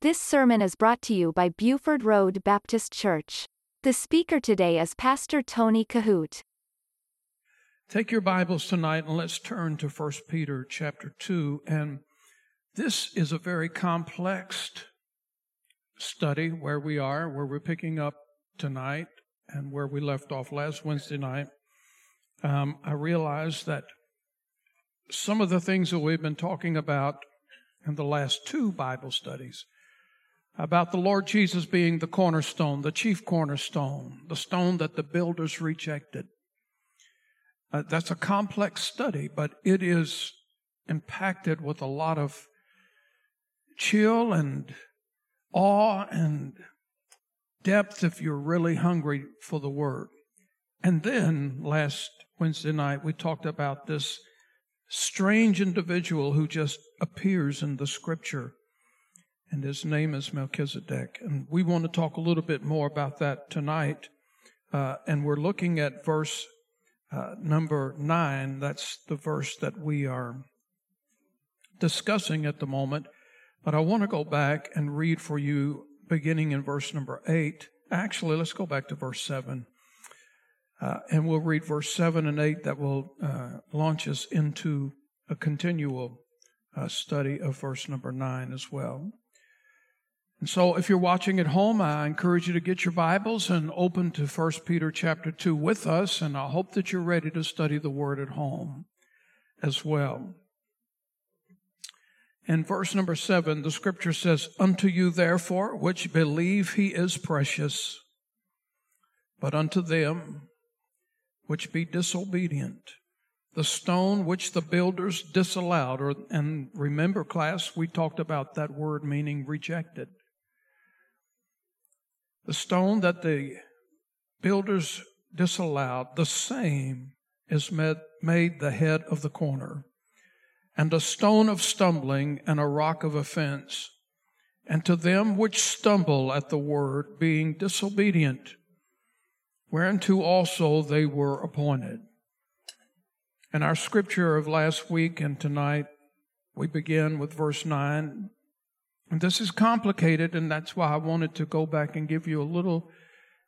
This sermon is brought to you by Buford Road Baptist Church. The speaker today is Pastor Tony Kohout. Take your Bibles tonight and let's turn to 1 Peter chapter 2. And this is a very complex study where we are, where we're picking up tonight and where we left off last Wednesday night. Um, I realize that some of the things that we've been talking about in the last two Bible studies about the Lord Jesus being the cornerstone, the chief cornerstone, the stone that the builders rejected. Uh, that's a complex study, but it is impacted with a lot of chill and awe and depth if you're really hungry for the word. And then last Wednesday night, we talked about this strange individual who just appears in the scripture. And his name is Melchizedek. And we want to talk a little bit more about that tonight. Uh, and we're looking at verse uh, number nine. That's the verse that we are discussing at the moment. But I want to go back and read for you beginning in verse number eight. Actually, let's go back to verse seven. Uh, and we'll read verse 7 and 8 that will uh, launch us into a continual uh, study of verse number 9 as well. And so if you're watching at home, I encourage you to get your Bibles and open to 1 Peter chapter 2 with us, and I hope that you're ready to study the Word at home as well. In verse number 7, the scripture says, Unto you therefore which believe he is precious, but unto them which be disobedient, the stone which the builders disallowed, or, and remember, class, we talked about that word meaning rejected. The stone that the builders disallowed, the same is made the head of the corner, and a stone of stumbling and a rock of offense. And to them which stumble at the word, being disobedient, whereunto also they were appointed. In our scripture of last week and tonight, we begin with verse 9. And this is complicated, and that's why I wanted to go back and give you a little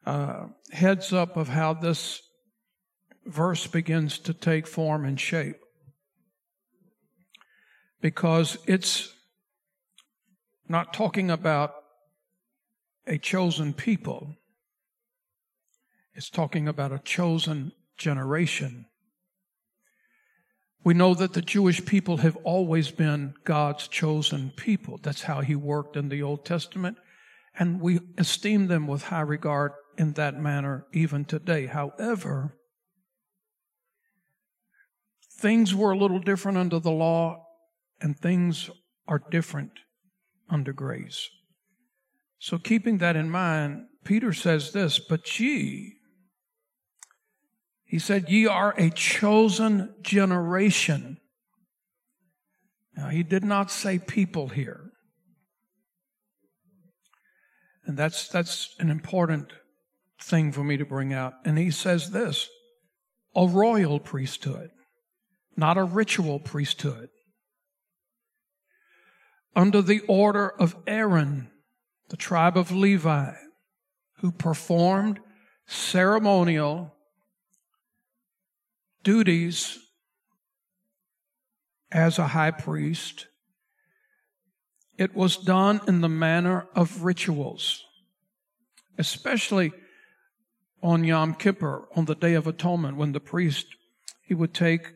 uh, heads up of how this verse begins to take form and shape. Because it's not talking about a chosen people, it's talking about a chosen generation. We know that the Jewish people have always been God's chosen people. That's how He worked in the Old Testament. And we esteem them with high regard in that manner even today. However, things were a little different under the law, and things are different under grace. So, keeping that in mind, Peter says this, but ye he said, Ye are a chosen generation. Now, he did not say people here. And that's, that's an important thing for me to bring out. And he says this a royal priesthood, not a ritual priesthood. Under the order of Aaron, the tribe of Levi, who performed ceremonial duties as a high priest, it was done in the manner of rituals, especially on Yom Kippur, on the Day of Atonement, when the priest he would take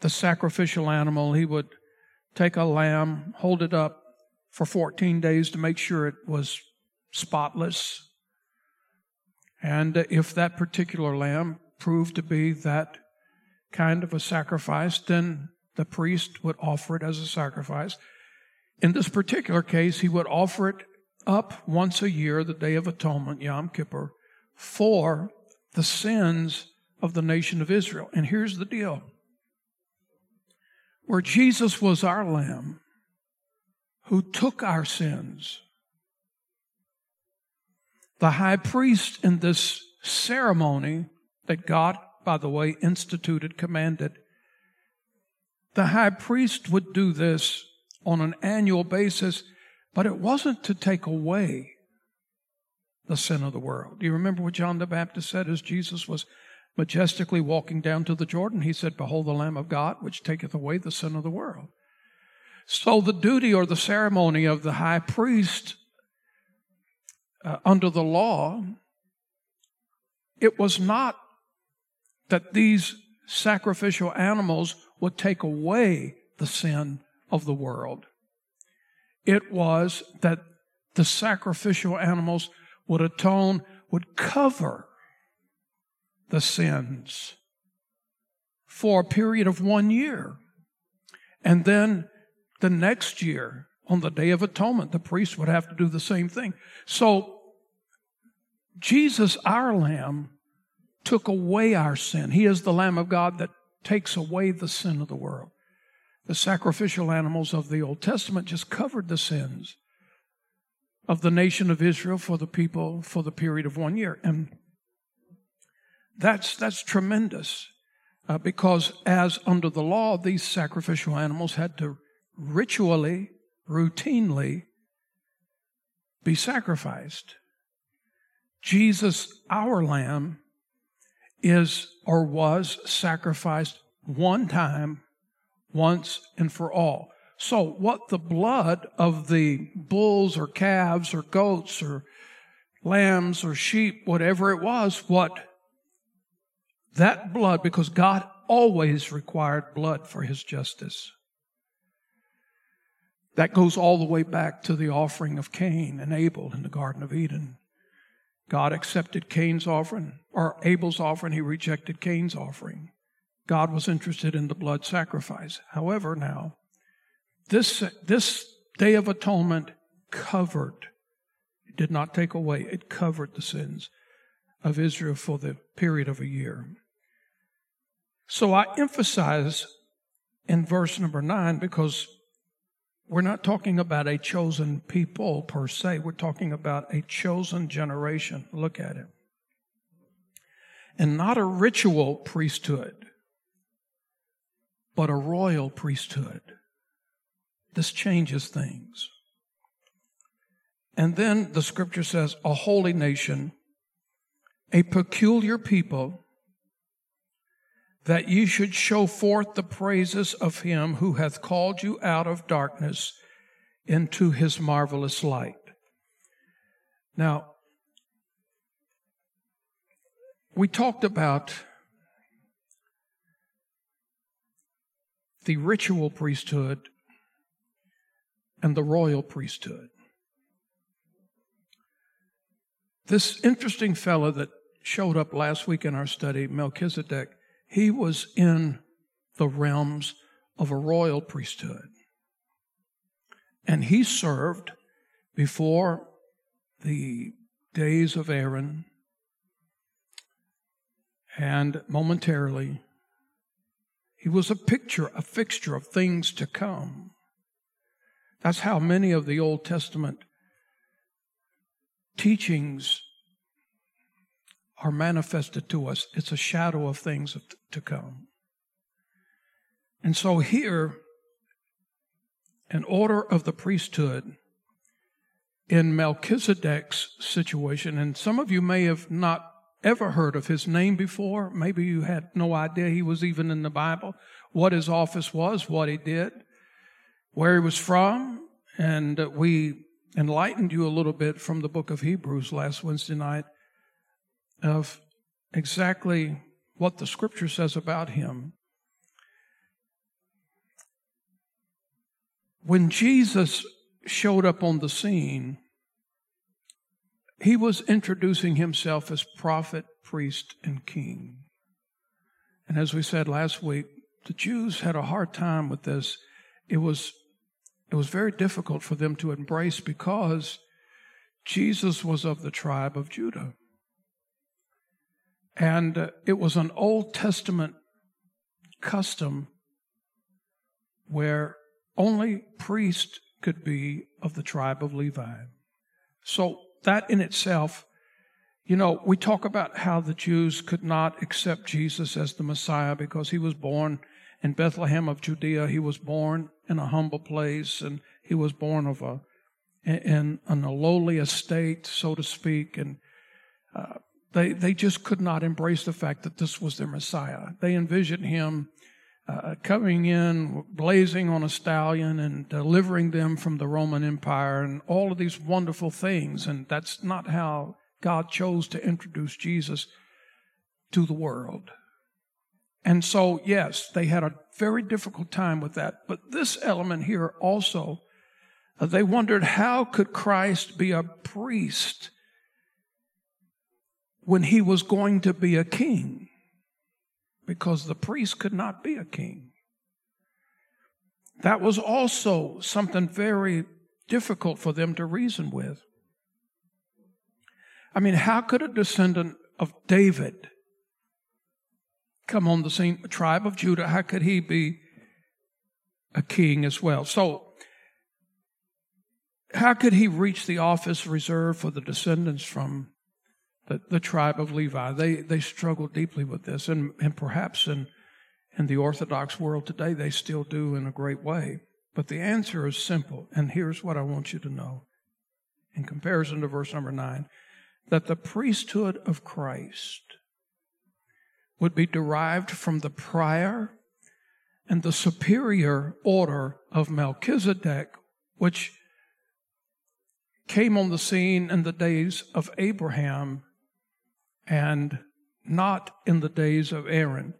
the sacrificial animal, he would take a lamb, hold it up for 14 days to make sure it was spotless. And if that particular lamb proved to be that kind of a sacrifice, then the priest would offer it as a sacrifice. In this particular case, he would offer it up once a year, the Day of Atonement, Yom Kippur, for the sins of the nation of Israel. And here's the deal where Jesus was our lamb who took our sins, the high priest in this ceremony that God, by the way, instituted, commanded. The high priest would do this on an annual basis. But it wasn't to take away the sin of the world. Do you remember what John the Baptist said as Jesus was majestically walking down to the Jordan? He said, Behold the Lamb of God, which taketh away the sin of the world. So the duty or the ceremony of the high priest uh, under the law, it was not that these sacrificial animals would take away the sin of the world. It was that the sacrificial animals would atone, would cover the sins for a period of one year. And then the next year, on the Day of Atonement, the priest would have to do the same thing. So, Jesus, our Lamb, took away our sin. He is the Lamb of God that takes away the sin of the world. The sacrificial animals of the Old Testament just covered the sins of the nation of Israel for the people for the period of one year. And that's, that's tremendous uh, because, as under the law, these sacrificial animals had to ritually, routinely be sacrificed. Jesus, our Lamb, is or was sacrificed one time, once and for all. So, what the blood of the bulls or calves or goats or lambs or sheep, whatever it was, what that blood, because God always required blood for his justice. That goes all the way back to the offering of Cain and Abel in the Garden of Eden. God accepted Cain's offering, or Abel's offering, he rejected Cain's offering. God was interested in the blood sacrifice. However, now, this, this Day of Atonement covered, it did not take away, it covered the sins of Israel for the period of a year. So I emphasize in verse number nine because we're not talking about a chosen people per se. We're talking about a chosen generation. Look at it. And not a ritual priesthood, but a royal priesthood. This changes things. And then the scripture says, a holy nation, a peculiar people, that ye should show forth the praises of him who hath called you out of darkness into his marvelous light. Now, we talked about the ritual priesthood and the royal priesthood. This interesting fellow that showed up last week in our study, Melchizedek, he was in the realms of a royal priesthood. And he served before the days of Aaron and momentarily he was a picture, a fixture of things to come. That's how many of the Old Testament teachings are manifested to us. It's a shadow of things to come. And so here, an order of the priesthood in Melchizedek's situation, and some of you may have not ever heard of his name before. Maybe you had no idea he was even in the Bible, what his office was, what he did, where he was from, and uh, we enlightened you a little bit from the book of Hebrews last Wednesday night of exactly what the scripture says about him. When Jesus showed up on the scene, he was introducing himself as prophet, priest, and king. And as we said last week, the Jews had a hard time with this. It was, it was very difficult for them to embrace because Jesus was of the tribe of Judah. And uh, it was an Old Testament custom where only priest could be of the tribe of Levi. So that in itself, you know, we talk about how the Jews could not accept Jesus as the Messiah because he was born in Bethlehem of Judea. He was born in a humble place and he was born of a in, in a lowly estate, so to speak, and uh, they they just could not embrace the fact that this was their Messiah. They envisioned him uh, coming in, blazing on a stallion, and delivering them from the Roman Empire, and all of these wonderful things. And that's not how God chose to introduce Jesus to the world. And so, yes, they had a very difficult time with that. But this element here also, uh, they wondered how could Christ be a priest when he was going to be a king? Because the priest could not be a king. That was also something very difficult for them to reason with. I mean, how could a descendant of David come on the scene. Tribe of Judah, how could he be a king as well? So, how could he reach the office reserved for the descendants from the, the tribe of Levi? They they struggle deeply with this, and and perhaps in in the Orthodox world today they still do in a great way. But the answer is simple, and here's what I want you to know. In comparison to verse number nine, that the priesthood of Christ would be derived from the prior and the superior order of Melchizedek, which came on the scene in the days of Abraham and not in the days of Aaron.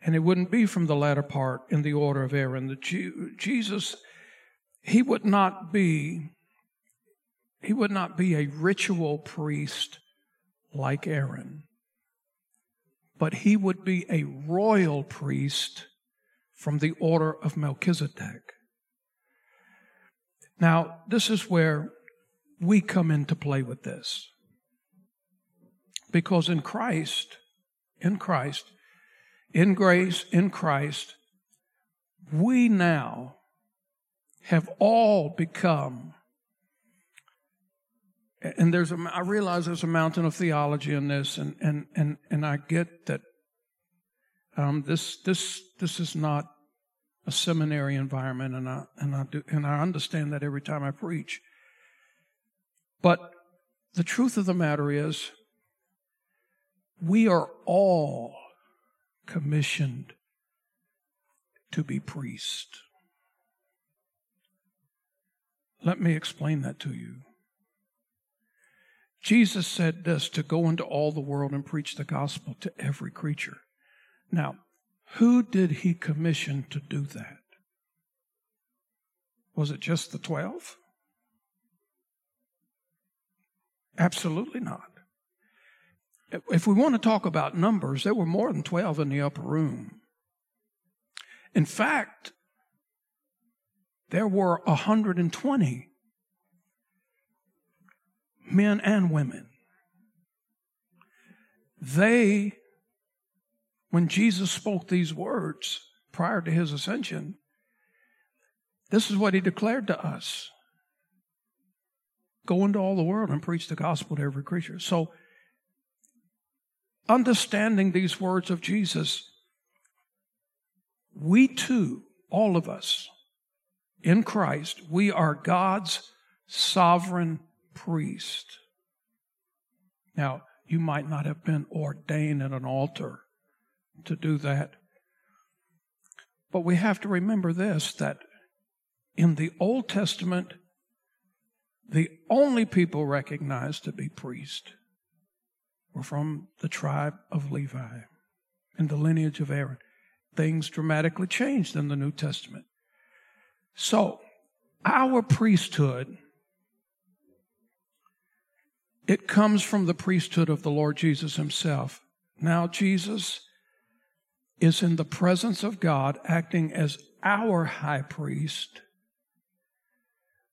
And it wouldn't be from the latter part in the order of Aaron. The Jesus, he would not be, he would not be a ritual priest like Aaron but he would be a royal priest from the order of Melchizedek. Now, this is where we come into play with this. Because in Christ, in Christ, in grace, in Christ, we now have all become and there's a, I realize there's a mountain of theology in this, and and and and I get that. Um, this this this is not a seminary environment, and I and I do and I understand that every time I preach. But the truth of the matter is, we are all commissioned to be priests. Let me explain that to you. Jesus said this to go into all the world and preach the gospel to every creature. Now, who did he commission to do that? Was it just the 12? Absolutely not. If we want to talk about numbers, there were more than 12 in the upper room. In fact, there were 120 men and women. They, when Jesus spoke these words prior to his ascension, this is what he declared to us go into all the world and preach the gospel to every creature. So, understanding these words of Jesus, we too, all of us in Christ, we are God's sovereign priest. Now, you might not have been ordained at an altar to do that. But we have to remember this that in the Old Testament, the only people recognized to be priests were from the tribe of Levi and the lineage of Aaron. Things dramatically changed in the New Testament. So, our priesthood it comes from the priesthood of the Lord Jesus himself. Now, Jesus is in the presence of God acting as our high priest,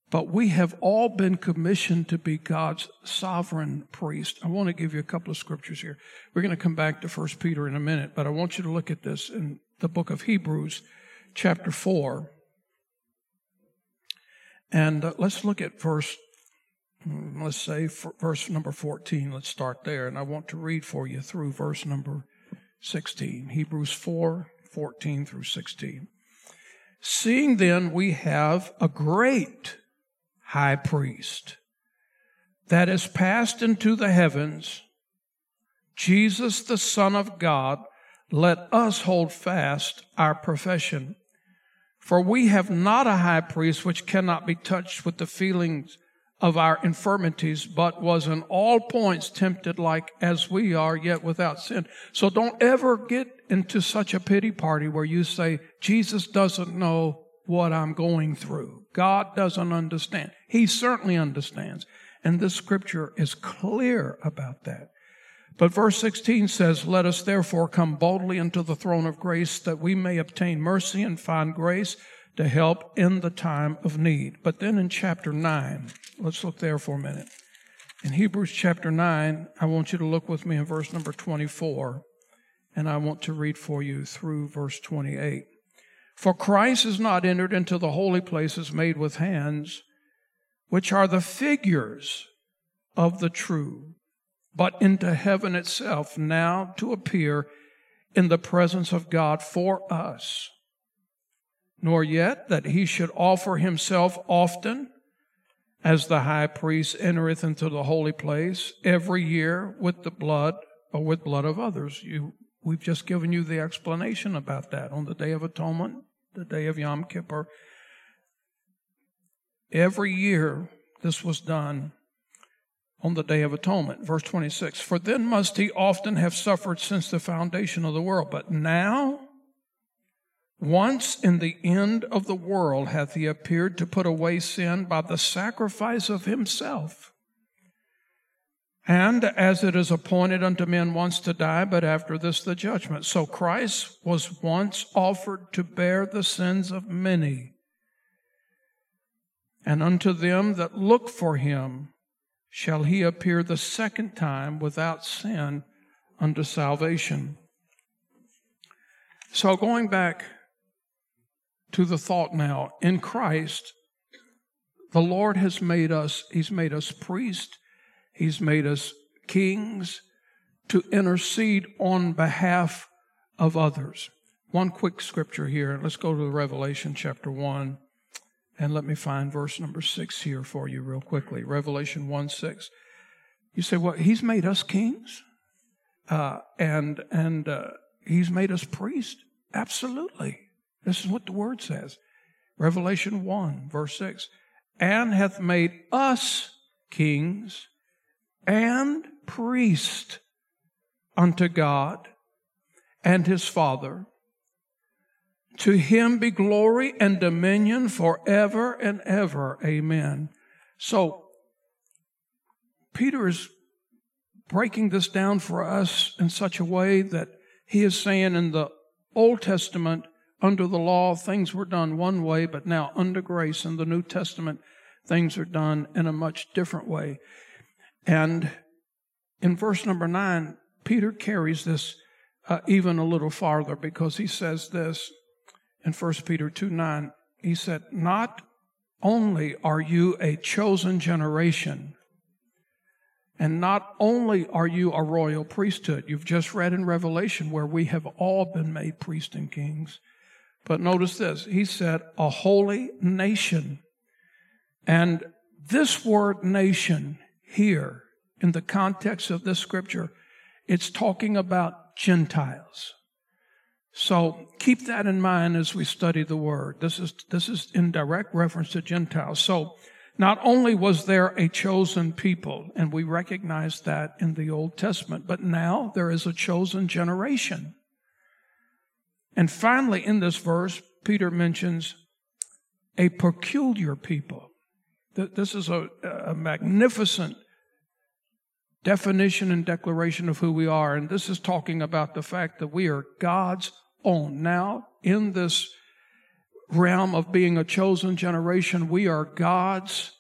but we have all been commissioned to be God's sovereign priest. I want to give you a couple of scriptures here. We're going to come back to 1 Peter in a minute, but I want you to look at this in the book of Hebrews, chapter 4. And uh, let's look at verse Hmm, let's say verse number 14. Let's start there. And I want to read for you through verse number 16. Hebrews 4 14 through 16. Seeing then we have a great high priest that is passed into the heavens, Jesus, the Son of God, let us hold fast our profession. For we have not a high priest which cannot be touched with the feelings of our infirmities, but was in all points tempted like as we are, yet without sin. So don't ever get into such a pity party where you say, Jesus doesn't know what I'm going through. God doesn't understand. He certainly understands. And this scripture is clear about that. But verse 16 says, Let us therefore come boldly into the throne of grace that we may obtain mercy and find grace to help in the time of need. But then in chapter 9, let's look there for a minute. In Hebrews chapter 9, I want you to look with me in verse number 24, and I want to read for you through verse 28. For Christ is not entered into the holy places made with hands, which are the figures of the true, but into heaven itself, now to appear in the presence of God for us nor yet that he should offer himself often as the high priest entereth into the holy place every year with the blood or with blood of others. You, we've just given you the explanation about that on the Day of Atonement, the day of Yom Kippur. Every year this was done on the Day of Atonement. Verse 26 For then must he often have suffered since the foundation of the world. But now, once in the end of the world hath he appeared to put away sin by the sacrifice of himself. And as it is appointed unto men once to die, but after this the judgment. So Christ was once offered to bear the sins of many. And unto them that look for him shall he appear the second time without sin unto salvation. So going back to the thought now in Christ, the Lord has made us, He's made us priests, He's made us kings to intercede on behalf of others. One quick scripture here. Let's go to Revelation chapter 1. And let me find verse number 6 here for you, real quickly. Revelation 1 6. You say, well, He's made us kings? Uh, and and uh, He's made us priests? Absolutely. This is what the word says. Revelation 1, verse 6. And hath made us kings and priest unto God and his Father. To him be glory and dominion forever and ever. Amen. So, Peter is breaking this down for us in such a way that he is saying in the Old Testament, under the law, things were done one way, but now under grace in the New Testament, things are done in a much different way. And in verse number nine, Peter carries this uh, even a little farther because he says this in 1 Peter 2 9. He said, Not only are you a chosen generation, and not only are you a royal priesthood, you've just read in Revelation where we have all been made priests and kings, but notice this. He said, a holy nation. And this word nation here, in the context of this scripture, it's talking about Gentiles. So keep that in mind as we study the word. This is, this is in direct reference to Gentiles. So not only was there a chosen people, and we recognize that in the Old Testament, but now there is a chosen generation. And finally, in this verse, Peter mentions a peculiar people. This is a, a magnificent definition and declaration of who we are. And this is talking about the fact that we are God's own. Now, in this realm of being a chosen generation, we are God's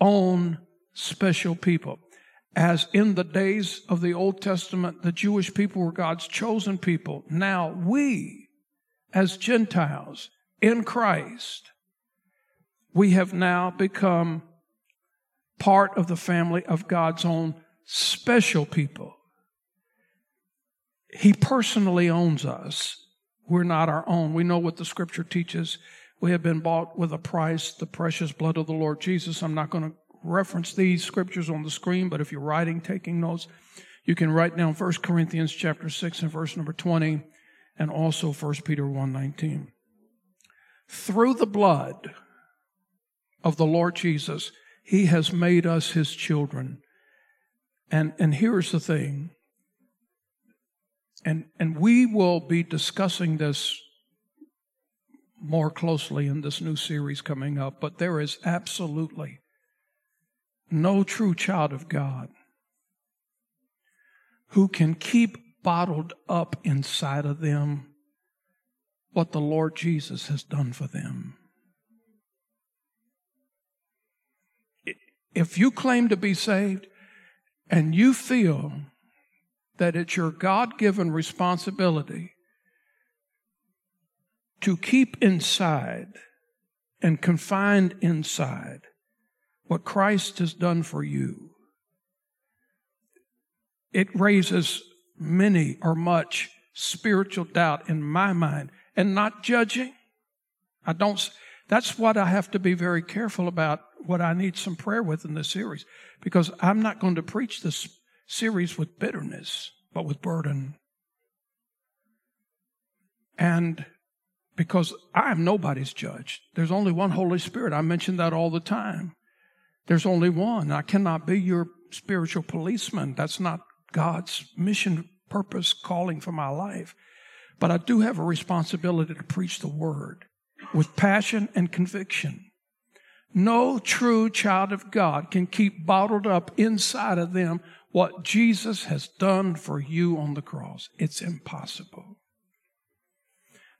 own special people. As in the days of the Old Testament, the Jewish people were God's chosen people. Now we, as Gentiles in Christ, we have now become part of the family of God's own special people. He personally owns us. We're not our own. We know what the scripture teaches We have been bought with a price, the precious blood of the Lord Jesus. I'm not going to reference these scriptures on the screen, but if you're writing, taking notes, you can write down 1 Corinthians chapter 6 and verse number 20 and also 1 Peter 1:19. Through the blood of the Lord Jesus, he has made us his children. And and here's the thing. And and we will be discussing this more closely in this new series coming up, but there is absolutely no true child of God who can keep bottled up inside of them what the Lord Jesus has done for them. If you claim to be saved and you feel that it's your God given responsibility to keep inside and confined inside what Christ has done for you, it raises many or much spiritual doubt in my mind and not judging. I don't, that's what I have to be very careful about, what I need some prayer with in this series, because I'm not going to preach this series with bitterness, but with burden. And because I am nobody's judge. There's only one Holy Spirit. I mention that all the time. There's only one. I cannot be your spiritual policeman. That's not God's mission, purpose, calling for my life. But I do have a responsibility to preach the word with passion and conviction. No true child of God can keep bottled up inside of them what Jesus has done for you on the cross. It's impossible.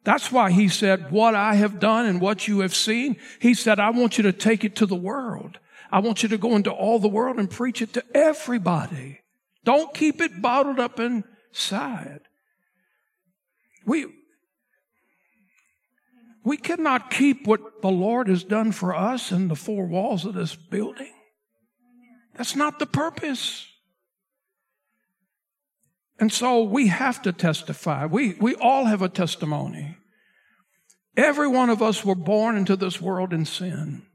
That's why he said, What I have done and what you have seen, he said, I want you to take it to the world. I want you to go into all the world and preach it to everybody. Don't keep it bottled up inside. We, we cannot keep what the Lord has done for us in the four walls of this building. That's not the purpose. And so we have to testify. We, we all have a testimony. Every one of us were born into this world in sin.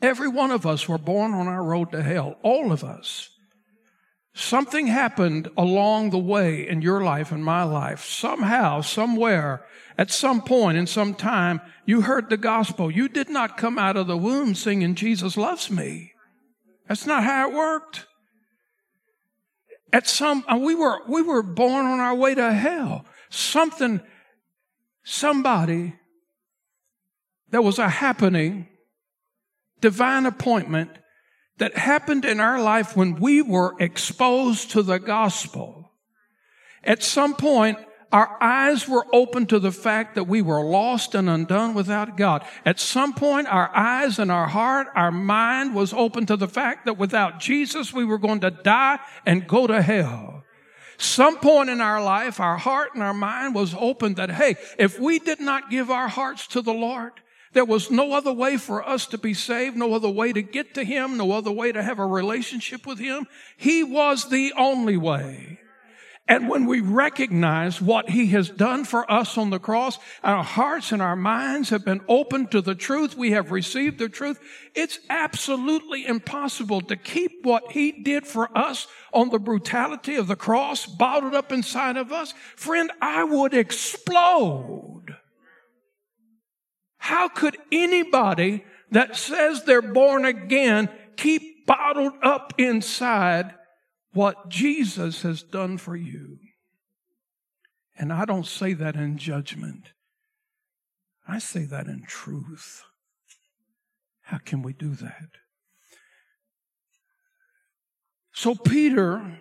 Every one of us were born on our road to hell. All of us. Something happened along the way in your life and my life. Somehow, somewhere, at some point in some time, you heard the gospel. You did not come out of the womb singing, Jesus loves me. That's not how it worked. At some, uh, we were, we were born on our way to hell. Something, somebody, there was a happening, divine appointment that happened in our life when we were exposed to the gospel. At some point, our eyes were open to the fact that we were lost and undone without God. At some point, our eyes and our heart, our mind was open to the fact that without Jesus, we were going to die and go to hell. Some point in our life, our heart and our mind was open that, hey, if we did not give our hearts to the Lord, there was no other way for us to be saved, no other way to get to Him, no other way to have a relationship with Him. He was the only way. And when we recognize what He has done for us on the cross, our hearts and our minds have been opened to the truth. We have received the truth. It's absolutely impossible to keep what He did for us on the brutality of the cross bottled up inside of us. Friend, I would explode. How could anybody that says they're born again keep bottled up inside what Jesus has done for you? And I don't say that in judgment. I say that in truth. How can we do that? So Peter,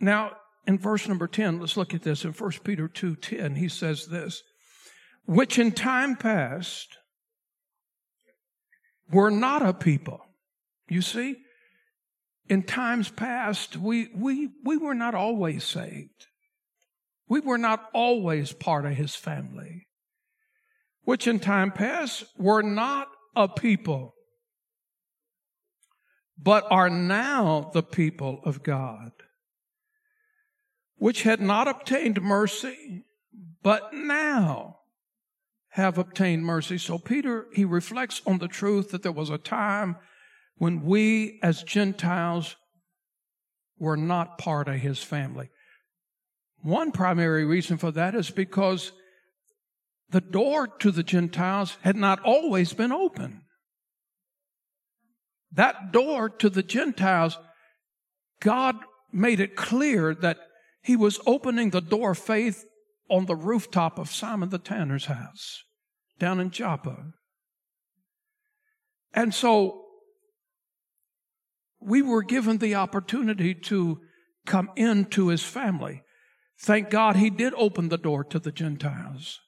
now in verse number 10, let's look at this. In 1 Peter 2:10, he says this which in time past were not a people. You see, in times past, we, we, we were not always saved. We were not always part of his family, which in time past were not a people, but are now the people of God, which had not obtained mercy, but now have obtained mercy. So Peter, he reflects on the truth that there was a time when we as Gentiles were not part of his family. One primary reason for that is because the door to the Gentiles had not always been open. That door to the Gentiles, God made it clear that he was opening the door of faith on the rooftop of Simon the tanner's house down in Joppa. And so we were given the opportunity to come into his family. Thank God he did open the door to the Gentiles.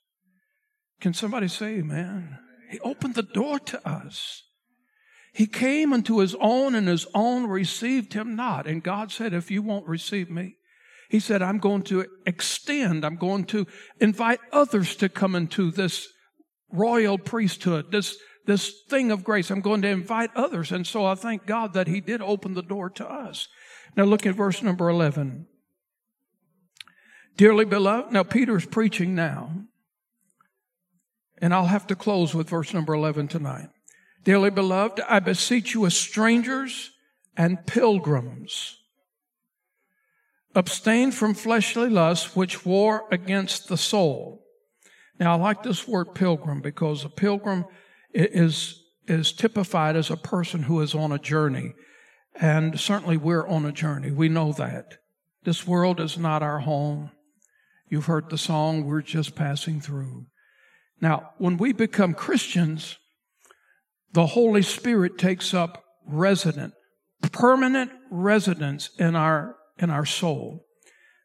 Can somebody say amen? He opened the door to us. He came unto his own and his own received him not. And God said, if you won't receive me, he said, I'm going to extend, I'm going to invite others to come into this royal priesthood, this, this thing of grace. I'm going to invite others. And so I thank God that he did open the door to us. Now look at verse number 11. Dearly beloved, now Peter's preaching now. And I'll have to close with verse number 11 tonight. Dearly beloved, I beseech you as strangers and pilgrims Abstain from fleshly lusts which war against the soul. Now, I like this word pilgrim because a pilgrim is, is typified as a person who is on a journey. And certainly we're on a journey. We know that. This world is not our home. You've heard the song, we're just passing through. Now, when we become Christians, the Holy Spirit takes up resident, permanent residence in our in our soul.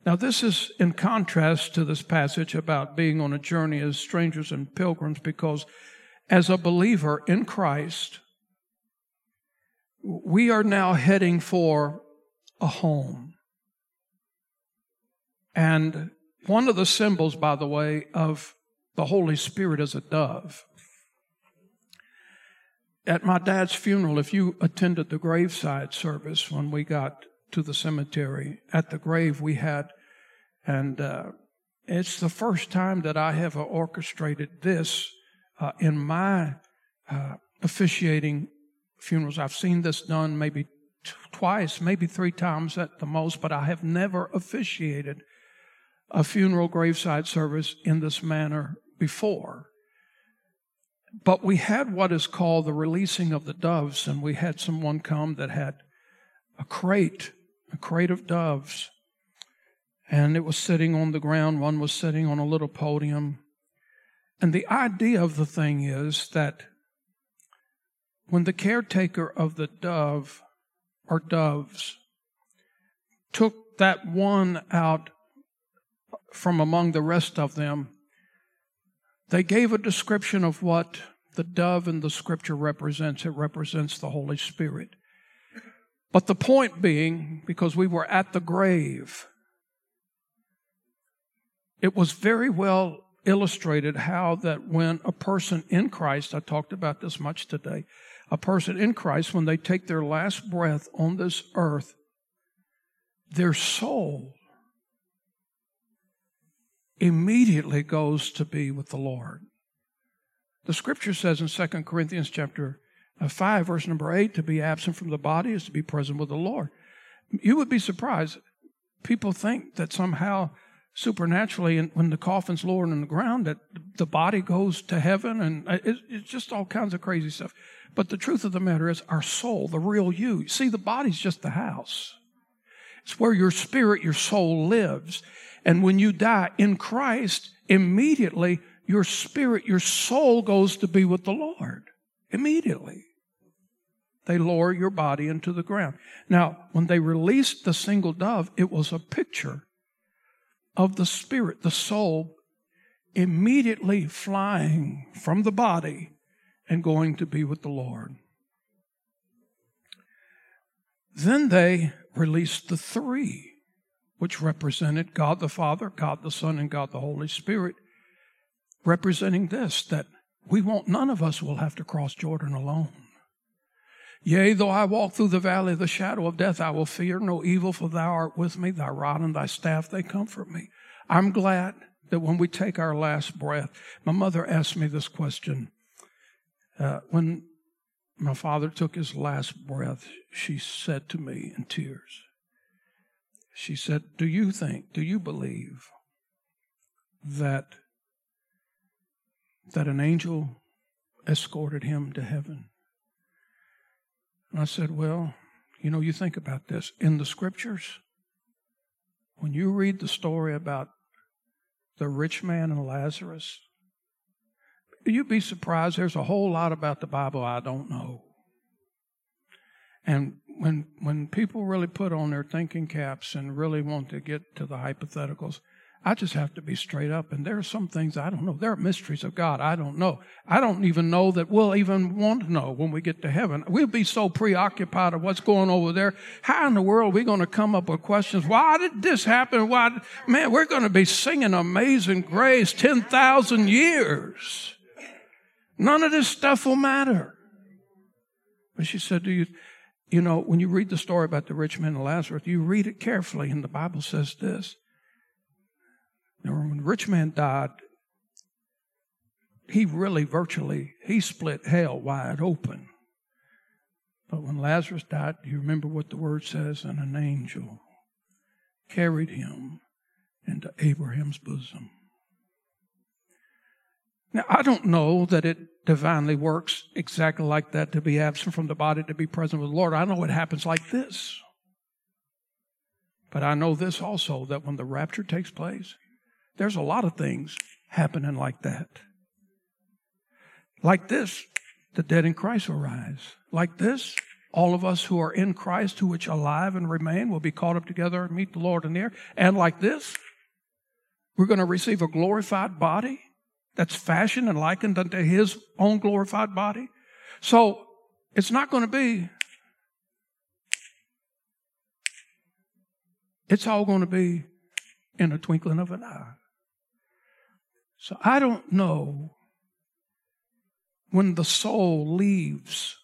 Now, this is in contrast to this passage about being on a journey as strangers and pilgrims, because as a believer in Christ, we are now heading for a home. And one of the symbols, by the way, of the Holy Spirit is a dove. At my dad's funeral, if you attended the graveside service when we got to the cemetery. At the grave we had, and uh, it's the first time that I have orchestrated this uh, in my uh, officiating funerals. I've seen this done maybe t- twice, maybe three times at the most, but I have never officiated a funeral graveside service in this manner before. But we had what is called the releasing of the doves, and we had someone come that had a crate a crate of doves. And it was sitting on the ground. One was sitting on a little podium. And the idea of the thing is that when the caretaker of the dove or doves took that one out from among the rest of them, they gave a description of what the dove in the scripture represents. It represents the Holy Spirit. But the point being, because we were at the grave, it was very well illustrated how that when a person in Christ, I talked about this much today, a person in Christ, when they take their last breath on this earth, their soul immediately goes to be with the Lord. The scripture says in 2 Corinthians chapter uh, 5, verse number 8, to be absent from the body is to be present with the Lord. You would be surprised. People think that somehow supernaturally, and when the coffin's lowered in the ground, that the body goes to heaven, and uh, it's just all kinds of crazy stuff. But the truth of the matter is, our soul, the real you, see, the body's just the house. It's where your spirit, your soul lives. And when you die in Christ, immediately your spirit, your soul goes to be with the Lord. Immediately they lower your body into the ground. Now, when they released the single dove, it was a picture of the spirit, the soul, immediately flying from the body and going to be with the Lord. Then they released the three, which represented God the Father, God the Son, and God the Holy Spirit, representing this that we won't, none of us will have to cross Jordan alone. Yea, though I walk through the valley of the shadow of death, I will fear no evil, for thou art with me, thy rod and thy staff, they comfort me. I'm glad that when we take our last breath, my mother asked me this question. Uh, when my father took his last breath, she said to me in tears, she said, Do you think, do you believe that, that an angel escorted him to heaven? And I said, Well, you know, you think about this. In the scriptures, when you read the story about the rich man and Lazarus, you'd be surprised. There's a whole lot about the Bible I don't know. And when when people really put on their thinking caps and really want to get to the hypotheticals, I just have to be straight up. And there are some things I don't know. There are mysteries of God I don't know. I don't even know that we'll even want to know when we get to heaven. We'll be so preoccupied of what's going over there. How in the world are we going to come up with questions? Why did this happen? Why? Man, we're going to be singing Amazing Grace 10,000 years. None of this stuff will matter. But she said, Do you, you know, when you read the story about the rich man and Lazarus, you read it carefully, and the Bible says this. Now, when rich man died, he really virtually he split hell wide open. But when Lazarus died, you remember what the word says? And an angel carried him into Abraham's bosom. Now, I don't know that it divinely works exactly like that to be absent from the body, to be present with the Lord. I know it happens like this. But I know this also that when the rapture takes place, there's a lot of things happening like that. Like this, the dead in Christ will rise. Like this, all of us who are in Christ, who which alive and remain, will be caught up together and meet the Lord in the air. And like this, we're going to receive a glorified body that's fashioned and likened unto his own glorified body. So it's not going to be, it's all going to be in a twinkling of an eye. So I don't know when the soul leaves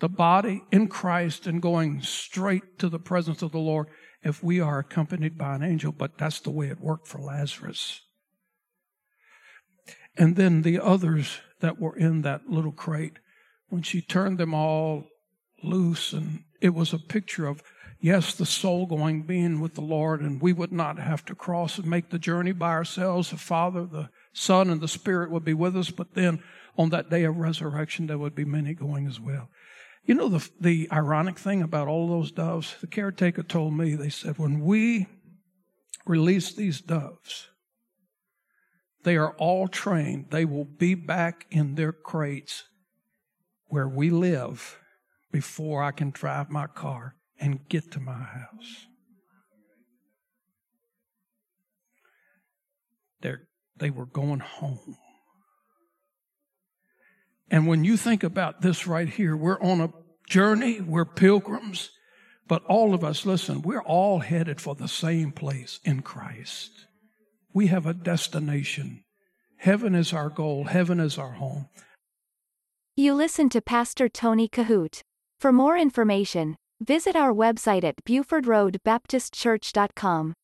the body in Christ and going straight to the presence of the Lord if we are accompanied by an angel, but that's the way it worked for Lazarus. And then the others that were in that little crate, when she turned them all loose, and it was a picture of, yes, the soul going being with the Lord, and we would not have to cross and make the journey by ourselves. The Father, the Son, and the Spirit would be with us, but then on that day of resurrection, there would be many going as well. You know, the, the ironic thing about all those doves, the caretaker told me, they said, when we release these doves, they are all trained. They will be back in their crates where we live before I can drive my car and get to my house. They're, they were going home. And when you think about this right here, we're on a journey, we're pilgrims, but all of us, listen, we're all headed for the same place in Christ. We have a destination. Heaven is our goal, heaven is our home. You listen to Pastor Tony Kohout. For more information, visit our website at BufordRoadBaptistChurch.com.